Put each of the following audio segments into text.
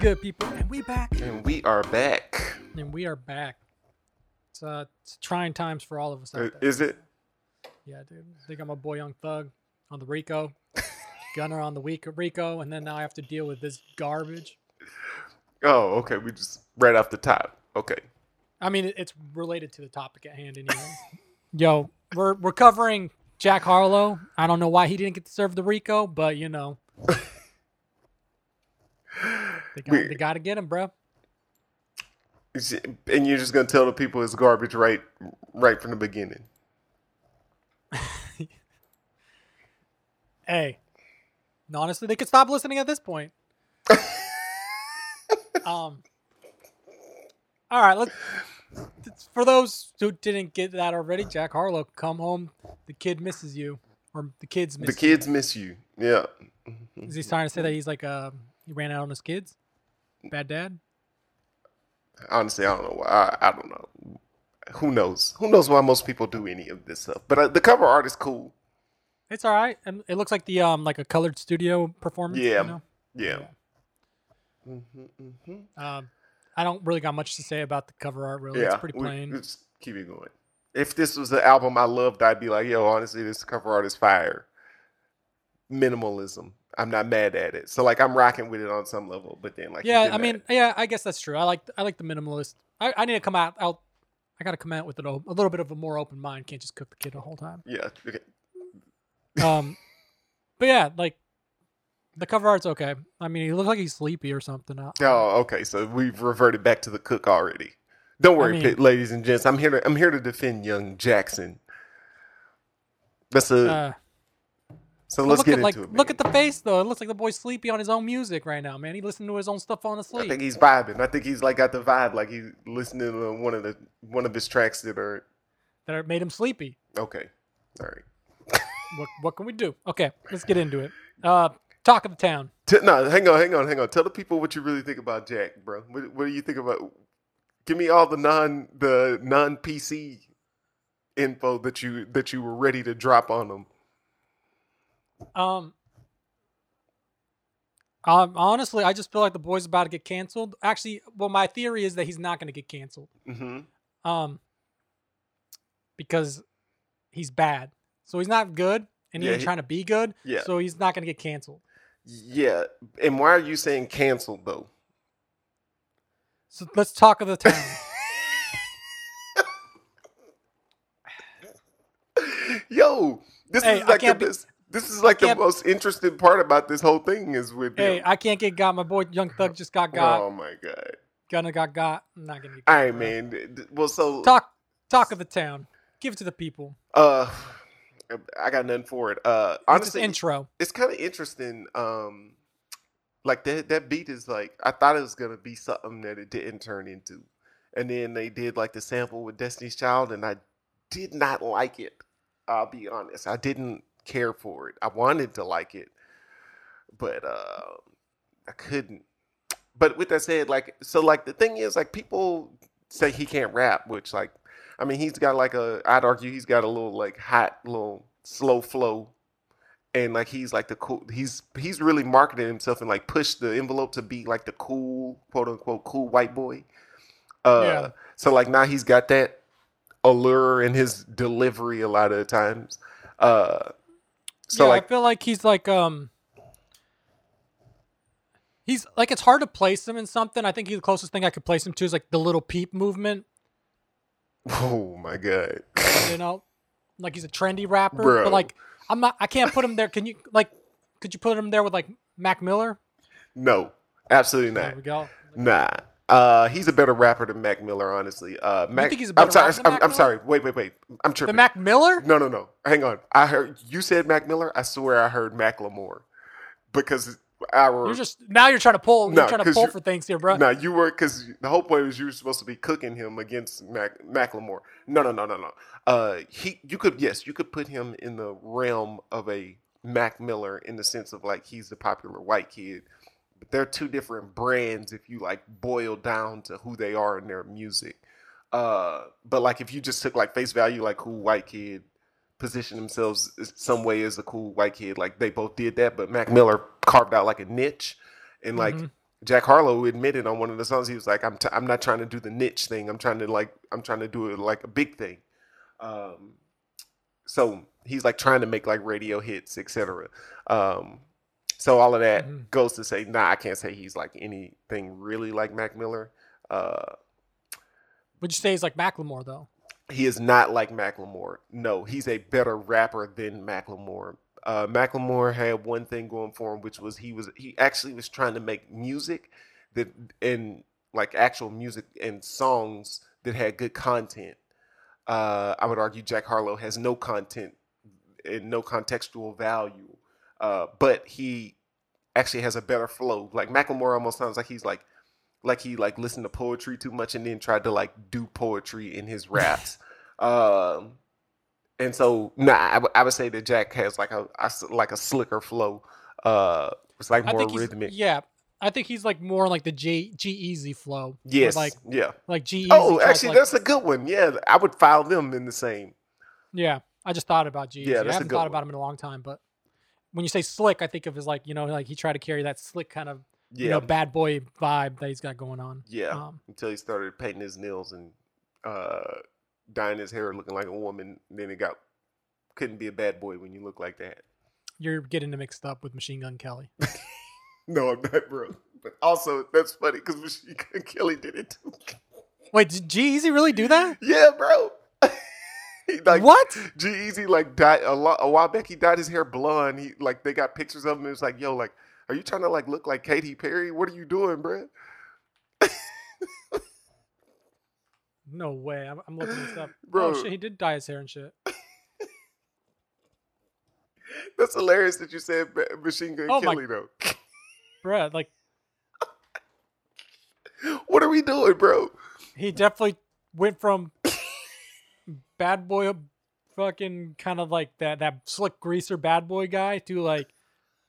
Good, people? And we back. And we are back. And we are back. It's uh, it's trying times for all of us. Out Uh, there. Is it? Yeah, dude. I think I'm a boy, Young Thug on the Rico, Gunna on the week Rico, and then now I have to deal with this garbage. Oh, okay. We just right off the top. Okay. I mean, it's related to the topic at hand anyway. Yo, we're we're covering Jack Harlow. I don't know why he didn't get to serve the Rico, but you know, they got, We- they got to get him, bro. And you're just gonna tell the people it's garbage right, right from the beginning. Hey, honestly, they could stop listening at this point. um. All right, let's. For those who didn't get that already, Jack Harlow, come home. The kid misses you, or the kids miss. The kids miss you. Yeah. Is he trying to say that he's like uh he ran out on his kids? Bad dad. Honestly, I don't know why. I, I don't know. Who knows? Who knows why most people do any of this stuff? But uh, the cover art is cool. It's all right, and it looks like the um like a colored studio performance. Yeah. You know? Yeah. Um, I don't really got much to say about the cover art. Really, Yeah. it's pretty plain. Let's keep it going. If this was the album I loved, I'd be like, yo, honestly, this cover art is fire. Minimalism. I'm not mad at it. So like I'm rocking with it on some level, but then like yeah, I mean, yeah, I guess that's true. I like I like the minimalist. I, I need to come out out. I got to come out with an, a little bit of a more open mind. Can't just cook the kid the whole time. yeah. Okay. Um, but yeah, like the cover art's okay. I mean, he looks like he's sleepy or something. I- Oh, okay. So we've reverted back to the cook already. Don't worry, mean- pit- ladies and gents. I'm here to I'm here to defend young Jackson. That's a Uh, so let's get at into like it. look at the face though. It looks like the boy's sleepy on his own music right now, man. He listening to his own stuff on the sleep. I think he's vibing. I think he's like got the vibe, like he's listening to one of the one of his tracks that are that are, made him sleepy. okay. All right. What what can we do? Okay, let's get into it. Uh, talk of the town. T- no, hang on, hang on, hang on. Tell the people what you really think about Jack, bro. What, what do you think about? Give me all the non the non PC info that you that you were ready to drop on them. Um, um, honestly, I just feel like the boy's about to get canceled. Actually, well, my theory is that he's not going to get canceled. Mm-hmm. Um, because he's bad, so he's not good, and he Yeah, ain't he- trying to be good. Yeah. So he's not going to get canceled. Yeah, and why are you saying canceled though? So let's talk of the town. Yo, this Hey, is like the can't be- best. This is like the most interesting part about this whole thing is with hey, him. I can't get got. My boy Young Thug just got got. Oh my god! Gunna got got. I'm not gonna. Get All right, man. Well, so Talk talk of the town. Give it to the people. uh, I got nothing for it. Uh, honestly, intro. it's kind of interesting. Um, like that that beat is like I thought it was gonna be something that it didn't turn into, and then they did like the sample with Destiny's Child, and I did not like it. I'll be honest, I didn't care for it. I wanted to like it, but uh, I couldn't. But with that said, like so, like the thing is, like people say he can't rap, which like I mean, he's got like a. I'd argue he's got a little like hot, little slow flow, and like he's like the cool. He's he's really marketed himself and like pushed the envelope to be like the cool, quote unquote, cool white boy. Uh, Yeah. So like now he's got that allure in his delivery a lot of the times. Uh, so yeah, like I feel like he's like um he's like it's hard to place him in something. I think he, the closest thing I could place him to is like the Lil Peep movement. oh my god, You know, like he's a trendy rapper, Bro. but like I'm not. I can't put him there. Can you like? Could you put him there with like Mac Miller? no, absolutely not. There we go. Nah. Uh, he's a better rapper than Mac Miller, honestly. Uh, Mac, think he's a I'm better sorry. I'm, Mac I'm Miller? sorry. Wait, wait, wait. I'm tripping. The. Mac Miller? no, no, no. Hang on. I heard you said Mac Miller. I swear I heard Macklemore because our You're just now you're trying to pull. No, you're trying to pull for things here, bro. no, you were because the whole point was you were supposed to be cooking him against Mac, Macklemore. No, no, no, no, no. Uh, he, you could yes, you could put him in the realm of a Mac Miller in the sense of like he's the popular white kid, but they're two different brands if you like boil down to who they are in their music. Uh, but like if you just took like face value, like cool white kid, position themselves some way as a cool white kid, like they both did that, but Mac Miller carved out like a niche, and like Mhm. Jack Harlow admitted on one of the songs he was like, "I'm t- I'm not trying to do the niche thing. I'm trying to like I'm trying to do it like a big thing." Um, so he's like trying to make like radio hits, etc. Um, so all of that Mhm. goes to say, nah, I can't say he's like anything really like Mac Miller. Uh, Would you say he's like Macklemore though? he is not like Macklemore. No, he's a better rapper than Macklemore. Uh, Macklemore had one thing going for him, which was he was he actually was trying to make music that and like actual music and songs that had good content. Uh, I would argue Jack Harlow has no content and no contextual value, uh, but he actually has a better flow. Like Macklemore almost sounds like he's like like he like listened to poetry too much and then tried to like do poetry in his raps. um, and so nah, I would- say that Jack has like a, a like a slicker flow. Uh, it's like I more rhythmic. yeah. I think he's like more like the G G-Eazy flow. Yes, Like yeah. like G-Eazy. Oh, actually, that's a good one. Yeah, I would file them in the same. yeah. I just thought about G. Yeah, I haven't thought one. about him in a long time, but when you say slick, I think of as like you know like he tried to carry that slick kind of Yeah, you know bad boy vibe that he's got going on. yeah. Um, Until he started painting his nails and uh, dyeing his hair looking like a woman. Then it got couldn't be a bad boy when you look like that. you're getting mixed up with Machine Gun Kelly. No, I'm not, bro. But also, that's funny because Machine Gun Kelly did it too. Wait, did G-Eazy really do that? Yeah, bro. He, like what? G Easy like dyed a, lot, a while back. He dyed his hair blonde. He like they got pictures of him. It was like, yo, like, are you trying to like look like Katy Perry? What are you doing, bro? No way. I'm, I'm looking this up. Bro. Oh shit, he did dye his hair and shit. That's hilarious that you said Machine Gun Oh my- Kelly though. Bruh, like what are we doing, bro? he definitely went from bad boy fucking kind of like that that slick greaser bad boy guy to like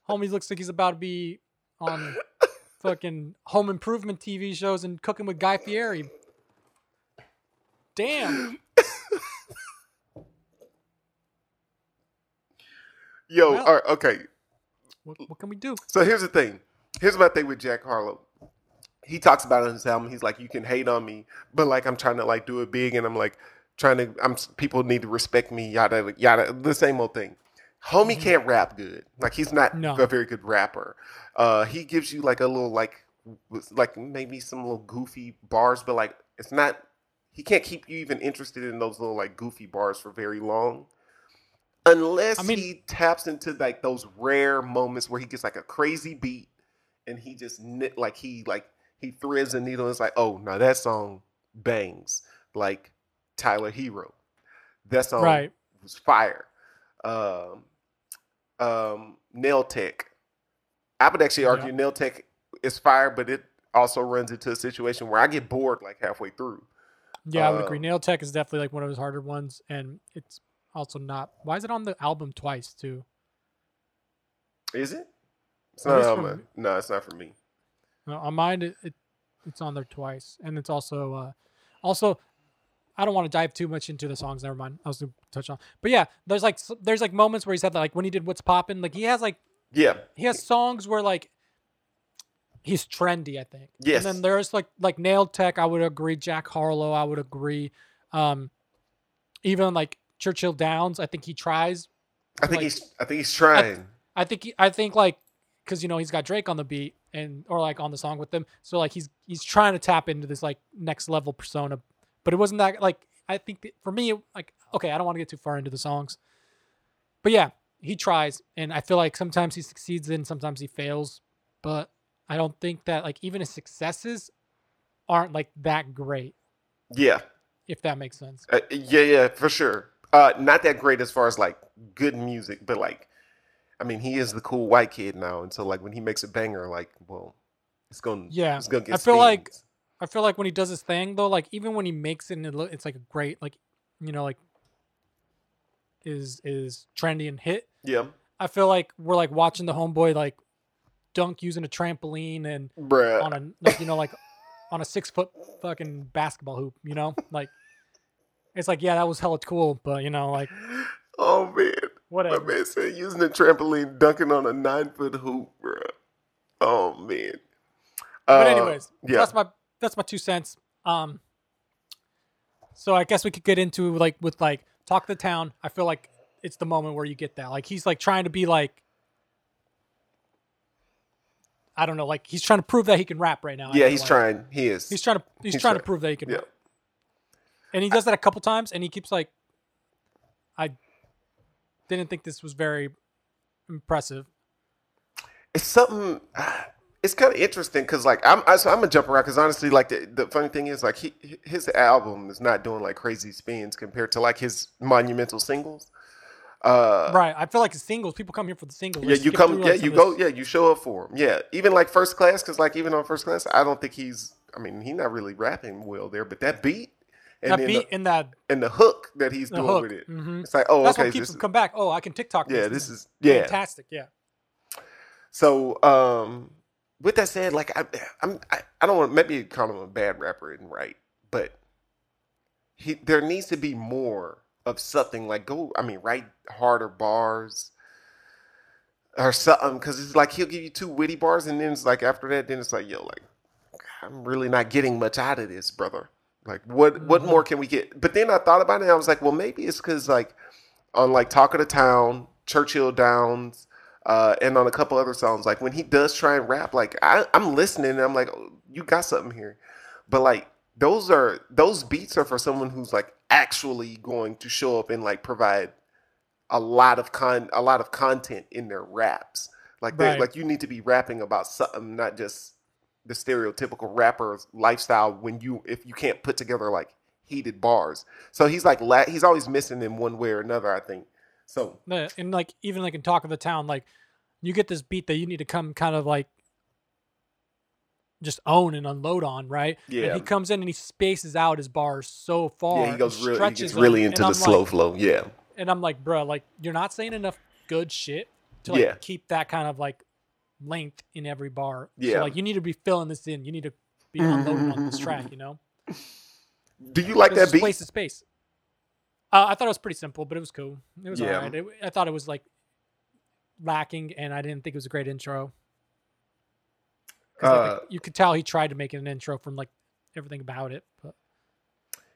homie looks like he's about to be on fucking home improvement TV shows and cooking with Guy Fieri. Damn. Yo, Well- all right, okay. What, what can we do? So here's the thing. Here's my thing with Jack Harlow. He talks about it on his album. He's like, you can hate on me, but like I'm trying to like do it big, and I'm like trying to. I'm people need to respect me. Yada yada. The same old thing. Homie Mhm. can't rap good. Like he's not No. a very good rapper. Uh, he gives you like a little like like maybe some little goofy bars, but like it's not. He can't keep you even interested in those little like goofy bars for very long. Unless I mean- he taps into like those rare moments where he gets like a crazy beat and he just knit like he like he threads a needle and it's like, oh no, that song bangs. Like Tyler Herro. That song Right. was fire. Um um Nail Tech. I would actually Yeah. argue Nail Tech is fire, but it also runs into a situation where I get bored like halfway through. Yeah, I would agree. Uh, Nail Tech is definitely like one of his harder ones, and it's also not. Why is it on the album twice too? Is it? It's not least on my, no, it's not for me. Uh, on mine, it, it it's on there twice, and it's also uh, also. I don't want to dive too much into the songs. Never mind. I was gonna touch on, but yeah, there's like there's like moments where he's had like when he did "What's Poppin'," like he has like Yeah. he has songs where like he's trendy. I think. Yes. And then there's like like Nail Tech. I would agree. Jack Harlow. I would agree. Um, even like Churchill Downs. I think he tries. I think like- he's I think he's trying. I think he, I think like because you know he's got Drake on the beat and or like on the song with them, so like he's he's trying to tap into this like next level persona, but it wasn't that like I think that for me like okay I don't want to get too far into the songs, but yeah he tries and I feel like sometimes he succeeds and sometimes he fails, but I don't think that like even his successes aren't like that great yeah. if that makes sense. Uh, yeah, yeah, for sure. Uh, not that great as far as like good music, but like, I mean, he is the cool white kid now, and so like when he makes a banger, like, well, it's gonna, Yeah, it's gonna get. I feel like-. I feel like when he does his thing though, like even when he makes it, and it lo- it's like a great like you know like is is trendy and hit. yeah, I feel like we're like watching the homeboy like dunk using a trampoline and bruh. on a like you know like on a six foot fucking basketball hoop. You know, like it's like yeah that was hella cool, but you know like oh man, my whatever. man said using a trampoline, dunking on a nine foot hoop, bro. Oh man. But Uh, anyways, yeah. that's my that's my two cents. Um, so I guess we could get into like with like talk the town. I feel like it's the moment where you get that. Like he's like trying to be like. I don't know, like he's trying to prove that he can rap right now. Yeah, he's like. trying. He is. He's trying to he's, He's trying to prove that he can Yeah. rap. And he does that a couple times and he keeps like I didn't think this was very impressive. it's something. It's kind of interesting because, like, I'm I, so I'm gonna jump around because honestly, like, the, the funny thing is, like, he his album is not doing like crazy spins compared to like his monumental singles. Uh, right. I feel like his singles, people come here for the singles. Yeah, you come. through, Yeah, like, you go. Yeah, you show up for him. Yeah, even like first class, because like even on first class, I don't think he's. I mean, he's not really rapping well there, but that beat and that beat the, and that and the hook that he's doing hook. with it. hmm It's like, oh, That's okay, what keeps him come back. Oh, I can TikTok. yeah, this. this is is yeah. fantastic. Yeah. So, um, with that said, like I, I'm, I, I don't want maybe call him a bad rapper and right, but he there needs to be more of something like go. I mean, write harder bars or something because it's like he'll give you two witty bars and then it's like after that, then it's like yo, like I'm really not getting much out of this, brother. Like what what Mhm. more can we get? But then I thought about it. and I was like, well, maybe it's because like on like Talk of the Town, Churchill Downs, uh, and on a couple other songs, like when he does try and rap, like I, I'm listening and I'm like, oh, you got something here. But like those are those beats are for someone who's like actually going to show up and like provide a lot of con a lot of content in their raps. Like they Right. like you need to be rapping about something, not just the stereotypical rapper's lifestyle when you if you can't put together like heated bars. So he's like la- he's always missing in one way or another, I think. So And like even like in Talk of the Town, like you get this beat that you need to come kind of like just own and unload on, right? And Yeah. he comes in and he spaces out his bars so far. yeah, he goes and really he gets really and into the I'm slow like- flow. Yeah. and I'm like, bro, like you're not saying enough good shit to like Yeah. keep that kind of like length in every bar. Yeah. So like you need to be filling this in. You need to be mm-hmm, unloading on this mm-hmm, track, mm-hmm. you know? Do you like that beat? waste of space. Uh, I thought it was pretty simple, but it was cool. It was Yeah. alright. It, I thought it was like lacking, and I didn't think it was a great intro. 'Cause, like, Uh, you could tell he tried to make it an intro from like everything about it. But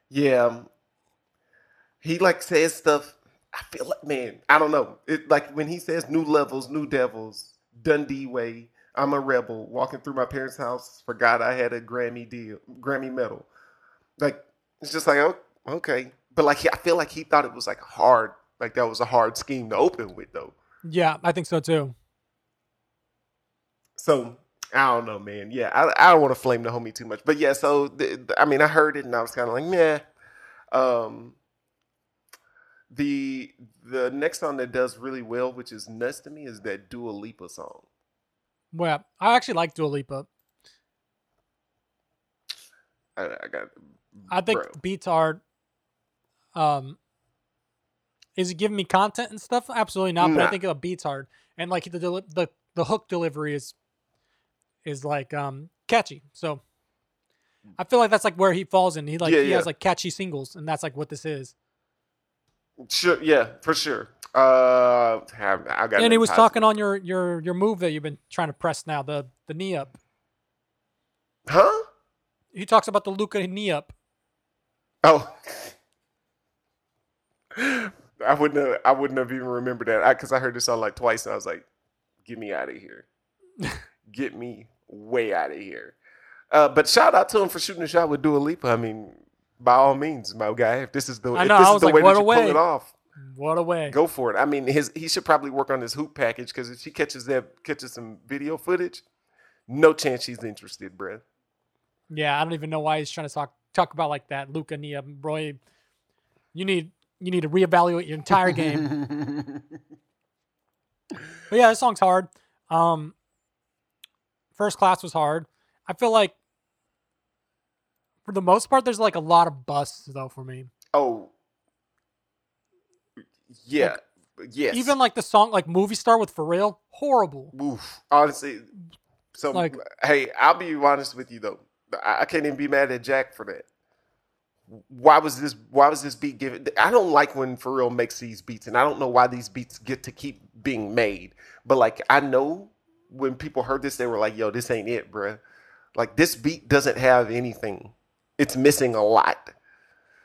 Yeah. um, He like says stuff. I feel like man, I don't know. It like when he says new levels, new devils, Dundee way, I'm a rebel, walking through my parents' house, forgot I had a Grammy deal, Grammy medal. Like it's just like oh, okay. But like he, I feel like he thought it was like hard, like that was a hard scheme to open with though. yeah, I think so too. So I don't know, man. Yeah, I, I don't want to flame the homie too much, but yeah. So the, the- I mean, I heard it and I was kind of like, meh. Um, the the next song that does really well, which is nuts to me, is that Dua Lipa song. Well, I actually like Dua Lipa. I, I got. I think bro. beats are. Um, is it giving me content and stuff? Absolutely not. But I think the beats hard, and like the deli- the the hook delivery is is like um catchy. So I feel like that's like where he falls in. He like Yeah, he yeah. has like catchy singles, and that's like what this is. Sure, yeah, for sure. Uh, have- I got. and he was positive. talking on your your your move that you've been trying to press now, the the knee up. huh? He talks about the Luca knee up. Oh. I wouldn't have. I wouldn't have even remembered that because I, heard this song like twice, and I was like, "Get me out of here! Get me way out of here!" Uh, but shout out to him for shooting a shot with Dua Lipa. I mean, by all means, my guy. If this is the, I if know, this is the like, way that you pull it off, What a way! go for it. I mean, his he should probably work on his hoop package because if she catches that catches some video footage, no chance she's interested, bruh. Yeah, I don't even know why he's trying to talk talk about like that. Luca Nia, Roy, you need you need to reevaluate your entire game. but yeah, this song's hard. Um, first class was hard. I feel like for the most part, there's like a lot of busts though for me. Oh, yeah, yes. Even like the song like Movie Star with Pharrell, horrible. Oof. Honestly, so Like- hey, I'll be honest with you though. I, I can't even be mad at Jack for that. Why was this? Why was this beat given? I don't like when Pharrell makes these beats, and I don't know why these beats get to keep being made. But like, I know when people heard this, they were like, "Yo, this ain't it, bruh." Like this beat doesn't have anything. It's missing a lot.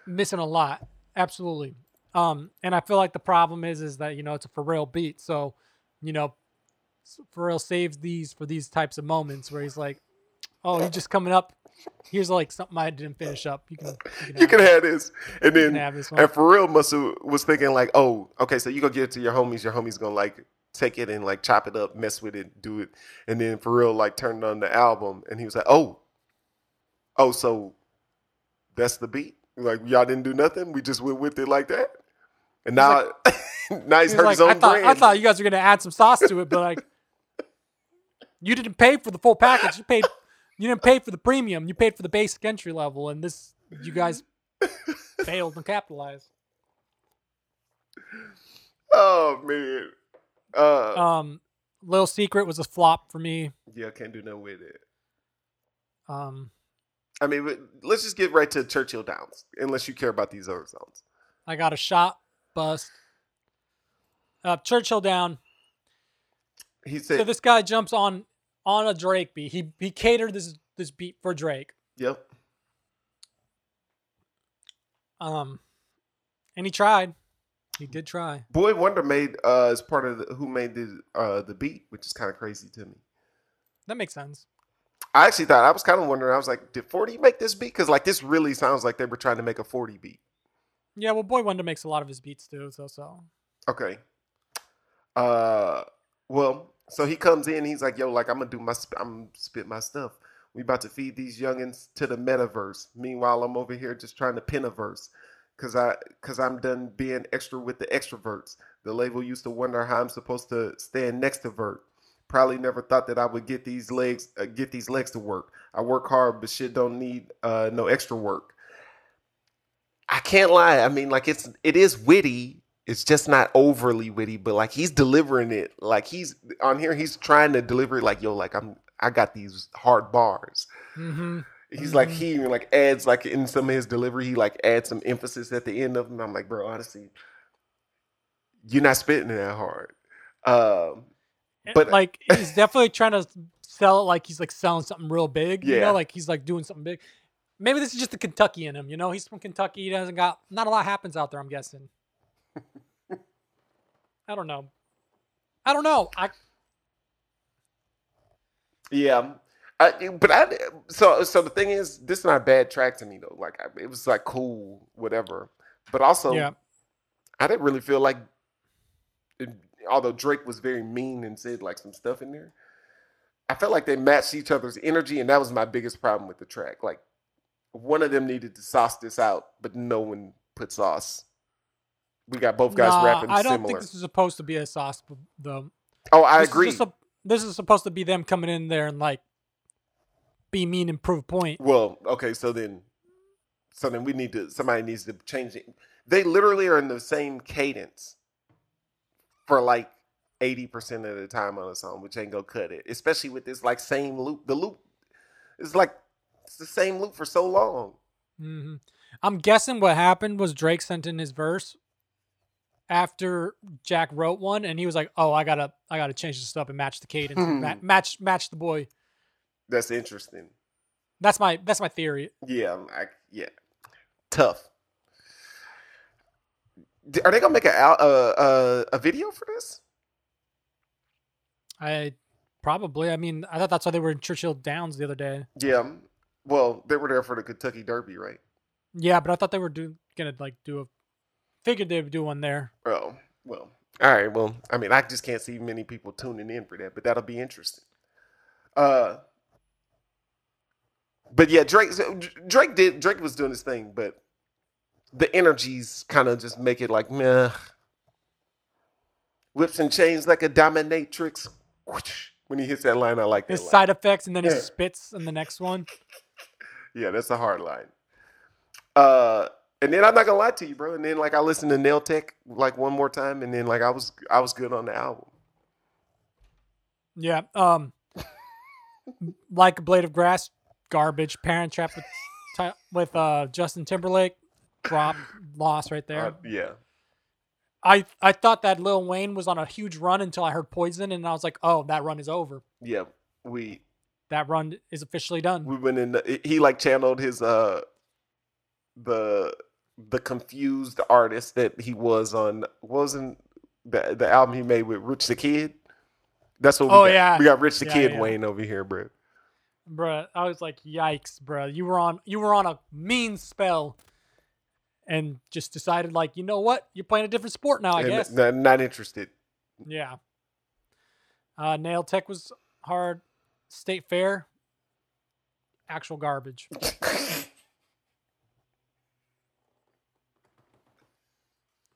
missing a lot. Absolutely. Um, and I feel like the problem is is that you know it's a Pharrell beat, so you know Pharrell saves these for these types of moments where he's like, "Oh, he's just coming up. Here's like something I didn't finish up. You can you can, have, this, and then have this one." and for real, must was thinking like, oh, okay, so you gonna give it to your homies. Your homies gonna like take it and like chop it up, mess with it, do it, and then for real, like turned on the album, and he was like, oh, oh, so that's the beat. Like y'all didn't do nothing. We just went with it like that, and now now he's He's hurt like, his own I thought brand. I thought you guys were gonna add some sauce to it, but like, you didn't pay for the full package. You paid. You didn't pay for the premium. You paid for the basic entry level, and this you guys failed to capitalize. oh man. Uh, Um, Lil Secret was a flop for me. yeah, can't do no with it. Um, I mean, let's just get right to Churchill Downs, unless you care about these other zones. I got a shot bust. Uh, Churchill down. He said, So this guy jumps on on a Drake beat. He he catered this this beat for Drake. "Yep, Um, and he tried. He did try. Boi-1da made uh as part of the, who made the uh the beat, which is kind of crazy to me. That makes sense. I actually thought I was kind of wondering. I was like, did Forty make this beat? Because like this really sounds like they were trying to make a Forty beat. Yeah, well, Boi-1da makes a lot of his beats too. So so. Okay. Uh, well, so he comes in. He's like, "Yo, like I'm gonna do my, sp- I'm spit my stuff. We about to feed these youngins to the metaverse. Meanwhile, I'm over here just trying to pin a verse, cause I, cause I'm done being extra with the extroverts. The label used to wonder how I'm supposed to stand next to Vert. Probably never thought that I would get these legs, uh, get these legs to work. I work hard, but shit don't need uh, no extra work. I can't lie. I mean, like it's, it is witty it's just not overly witty, but like he's delivering it. Like he's on here, he's trying to deliver it like, yo, like I'm I got these hard bars. Mm-hmm. He's like Mhm. he like adds like in some of his delivery, he like adds some emphasis at the end of them. I'm like, bro, honestly, you're not spitting that hard. Um But- like he's definitely trying to sell it like he's like selling something real big. You Yeah. know, like he's like doing something big. Maybe this is just the Kentucky in him. You know, he's from Kentucky. He doesn't got not a lot happens out there. I'm guessing. I don't know. I don't know. I Yeah. I, but I so so the thing is, this is not a bad track to me though. Like I, it was like cool, whatever. But also, yeah. I didn't really feel like, it, although Drake was very mean and said like some stuff in there, I felt like they matched each other's energy, and that was my biggest problem with the track. Like, one of them needed to sauce this out, but no one put sauce. We got both guys Nah, rapping I don't similar. think this is supposed to be a sauce. Though oh, I This agree. just a- this is supposed to be them coming in there and like be mean and prove a point. well, okay, so then, so then we need to. Somebody needs to change it. They literally are in the same cadence for like eighty percent of the time on a song, which ain't gonna cut it. Especially with this like same loop. The loop is like it's the same loop for so long. Mm-hmm. I'm guessing what happened was Drake sent in his verse after Jack wrote one, and he was like, "Oh, I gotta, I gotta change this up and match the cadence, and ma- match, match the boy." That's interesting. That's my, that's my theory. Yeah, I, yeah, tough. Are they gonna make a uh, uh, a video for this? I probably, I mean, I thought that's why they were in Churchill Downs the other day. Yeah. Well, they were there for the Kentucky Derby, right? Yeah, but I thought they were do, gonna like do a, figured they would do one there. Oh, well. All right. Well, I mean, I just can't see many people tuning in for that, but that'll be interesting. Uh, but yeah, Drake. Drake did. Drake was doing his thing, but the energies kind of just make it like meh. Whips and chains like a dominatrix. When he hits that line, I like that. His line. side effects, and then he spits in the next one. Yeah, that's a hard line. Uh, and then I'm not gonna lie to you, bro. And then like I listened to Nail Tech like one more time, and then like I was I was good on the album. Yeah. Um, like a blade of grass, garbage. Parent Trap with, with uh Justin Timberlake, drop loss right there. Uh, yeah, I I thought that Lil Wayne was on a huge run until I heard Poison, and I was like, oh, that run is over. yeah. We that run is officially done. We went in. The, he like channeled his uh the the confused artist that he was on wasn't the the album he made with Rich the Kid. That's what we Oh, got. yeah. We got Rich the Yeah, Kid yeah. Wayne over here, bro. bruh. I was like, yikes, bruh. You were on you were on a mean spell, and just decided like, you know what? You're playing a different sport now, I And guess. n- not interested. yeah. Uh, Nail Tech was hard. State Fair, actual garbage.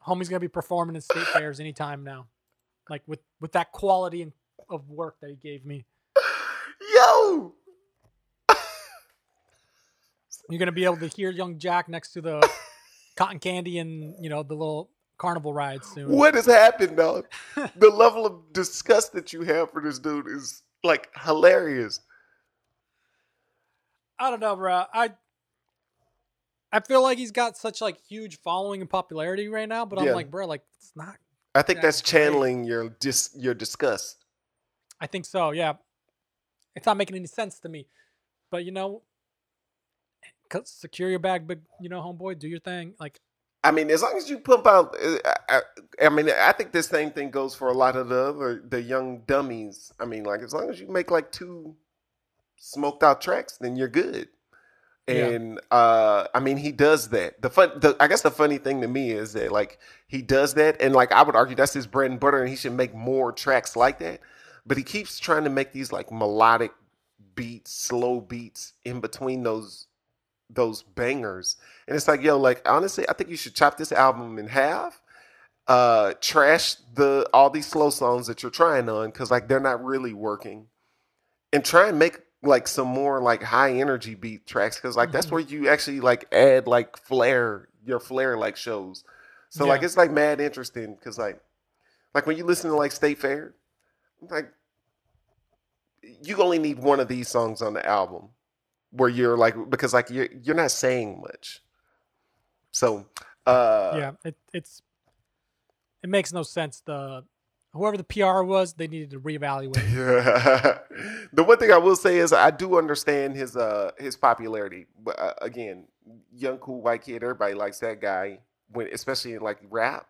Homie's gonna be performing in state fairs anytime now, like with with that quality and- of work that he gave me. Yo, You're gonna be able to hear Young Jack next to the cotton candy and you know the little carnival rides soon. what has happened, dog? the level of disgust that you have for this dude is like hilarious. I don't know, bro. I I feel like he's got such like huge following and popularity right now, but I'm Yeah. like, bro, like it's not. I think That's channeling your dis your disgust. I think so. Yeah, it's not making any sense to me. But you know, c- secure your bag, but You know, homeboy, do your thing. Like, I mean, as long as you pump out, uh, I, I, I mean, I think the same thing goes for a lot of the other the young dummies. I mean, like as long as you make like two smoked out tracks, then you're good. Yeah. And uh, I mean, he does that. The fun, the, I guess, the funny thing to me is that like he does that, and like I would argue that's his bread and butter, and he should make more tracks like that. But he keeps trying to make these like melodic beats, slow beats in between those those bangers. And it's like, yo, like honestly, I think you should chop this album in half. Uh trash the all these slow songs that you're trying on because like they're not really working. And try and make like some more like high energy beat tracks because like that's Mhm. where you actually like add like flair, your flair like shows. So like it's like mad interesting because like like when you listen to like State Fair, like you only need one of these songs on the album where you're like because like you're you're not saying much. So uh yeah, it, it's it makes no sense. The whoever the PR was, they needed to reevaluate. Yeah. the one thing I will say is I do understand his uh his popularity. But uh, again, young cool white kid, everybody likes that guy when especially in like rap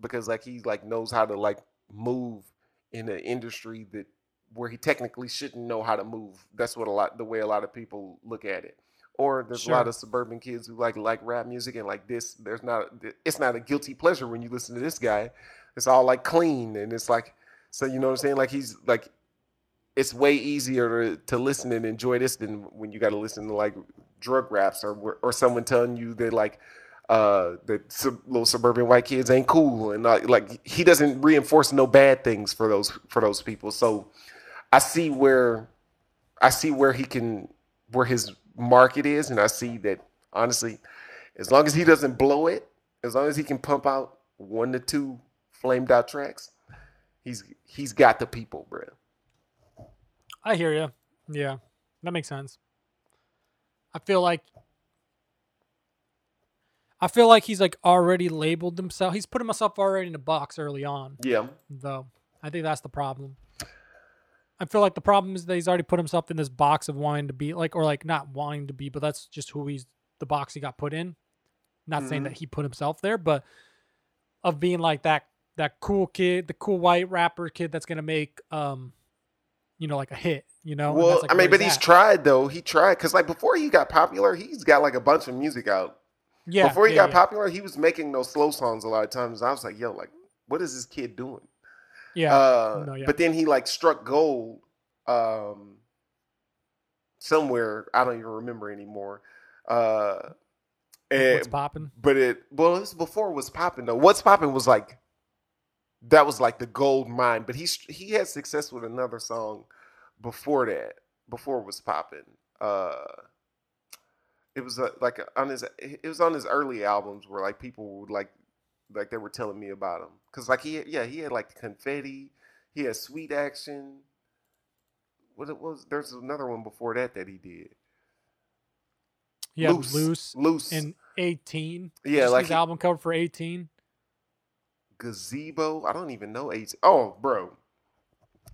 because like he like knows how to like move in an industry that where he technically shouldn't know how to move. That's what a lot the way a lot of people look at it. Or there's a lot of suburban kids who like like rap music and like this. There's not it's not a guilty pleasure when you listen to this guy. It's all like clean and it's like so you know what I'm saying? Like he's like it's way easier to, listen and enjoy this than when you got to listen to like drug raps or or someone telling you that like uh that little suburban white kids ain't cool and uh, like he doesn't reinforce no bad things for those for those people. So I see where I see where he can where his market is and I see that honestly as long as he doesn't blow it, as long as he can pump out one to two flamed out tracks, he's he's got the people, bro. I hear you. Yeah, that makes sense. I feel like I feel like he's like already labeled himself. He's putting himself already in a box early on, Yeah. though. I think that's the problem. I feel like the problem is that he's already put himself in this box of wanting to be like, or like not wanting to be, but that's just who he's the box he got put in. Not saying Mhm. that he put himself there, but of being like that that cool kid, the cool white rapper kid that's gonna make um, you know, like a hit. You know, Well, like, I mean, but he's at. tried though. He tried because like before he got popular, he's got like a bunch of music out. yeah before he yeah, got yeah. popular, he was making those slow songs a lot of times. I was like, yo, like, what is this kid doing? Yeah, Uh, No, yeah. But then he like struck gold um, somewhere. I don't even remember anymore. Uh, and, what's popping? but it well, this before it was popping though. What's popping was like that was like the gold mine. But he's he had success with another song before that. Before it was popping. Uh, it was uh, like on his it was on his early albums where like people would like like they were telling me about him because like he yeah he had like confetti he had sweet action what it was there's another one before that that he did Yeah, loose loose, loose in eighteen. yeah Just like his he- album cover for eighteen. Gazebo i don't even know eight oh bro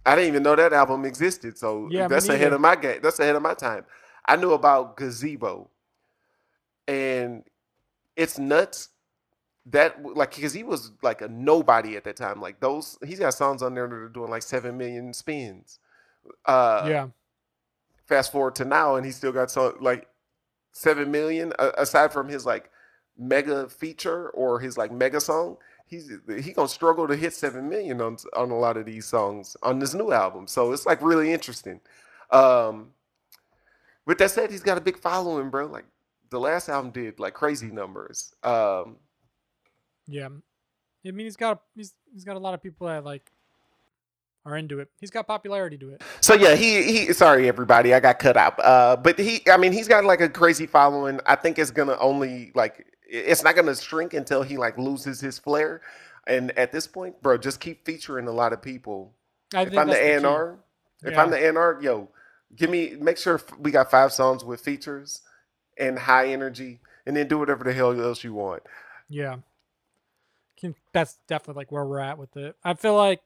I didn't even know that album existed. So Yeah, that's ahead of my game. That's ahead of my time. I knew about Gazebo, and it's nuts. That like because he was like a nobody at that time. Like those, he's got songs on there that are doing like seven million spins. Uh, yeah. Fast forward to now, and he still got so like seven million. Uh, aside from his like mega feature or his like mega song, he's he gonna struggle to hit seven million on on a lot of these songs on this new album. So it's like really interesting. Um, with that said, he's got a big following, bro. Like the last album did like crazy numbers. Um, Yeah. I mean, he's got he's he's got a lot of people that like are into it. He's got popularity to it. So yeah, he he. Sorry, everybody, I got cut out. Uh, but he, I mean, he's got like a crazy following. I think it's gonna only like it's not gonna shrink until he like loses his flair. And at this point, bro, just keep featuring a lot of people. I if I'm the that's if Yeah. I'm the A&R, yo, give me make sure we got five songs with features and high energy, and then do whatever the hell else you want. Yeah. Can, that's definitely like where we're at with it. I feel like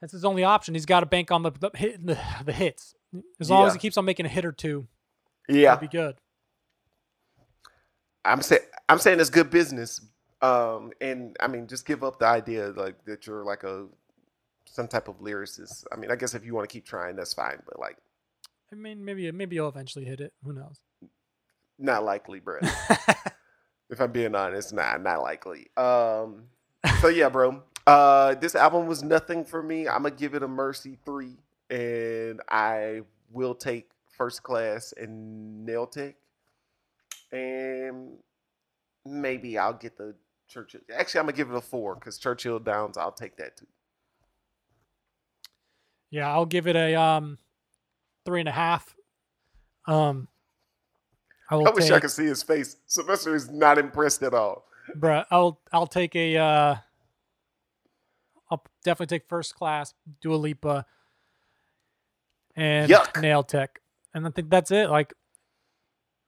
that's his only option. He's got to bank on the the, hit, the, the hits. As long as he keeps on making a hit or two, Yeah, be good. I'm saying I'm saying it's good business. Um, and I mean, just give up the idea like that you're like a some type of lyricist. I mean, I guess if you want to keep trying, that's fine, but like I mean, maybe maybe he'll eventually hit it. Who knows? not likely, bro. if I'm being honest, nah, not likely. Um, so yeah, bro. Uh, this album was nothing for me. I'm gonna give it a mercy three, and I will take first class and nail tech, and maybe I'll get the Churchill. Actually, I'm gonna give it a four because Churchill Downs. I'll take that too. yeah, I'll give it a um three and a half. Um, I will I wish I could see his face. Sylvester is not impressed at all. bruh, I'll I'll take a uh, I'll definitely take first class, Dua Lipa, and Yuck. Nail Tech, and I think that's it. Like,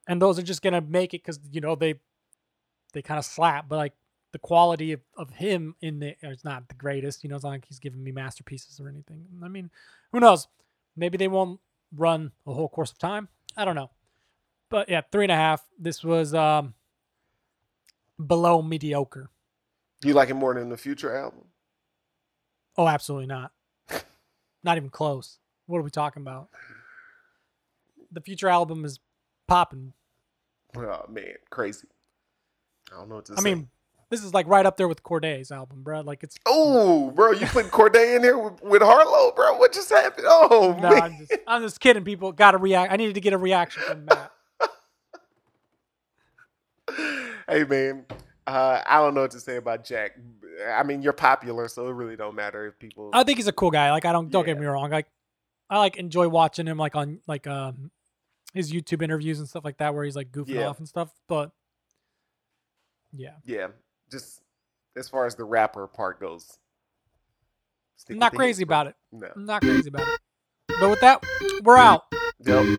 and those are just gonna make it because you know they they kind of slap, but like the quality of, of him in the is not the greatest. You know, it's not like he's giving me masterpieces or anything. I mean, who knows? Maybe they won't run a whole course of time. I don't know. But yeah, three and a half. This was um below mediocre. Do you like it more than the Future album? Oh, absolutely not. not even close. What are we talking about? The future album is popping. Oh man, crazy. I don't know what to I say. mean, this is like right up there with Cordae's album, bro. Like it's Oh, bro, you put Corday in here with, with Harlow, bro? What just happened? Oh, no, man. I'm just I'm just kidding. People got to react. I needed to get a reaction from Matt. hey, man. Uh, I don't know what to say about Jack. I mean, you're popular, so it really don't matter if people. I think he's a cool guy. Like I don't don't get me wrong. Like I like enjoy watching him like on like um his YouTube interviews and stuff like that where he's like goofing Yeah. off and stuff. But yeah, yeah, just as far as the rapper part goes. I'm not crazy about it. No. I'm not crazy about it. But with that, we're out. Yep.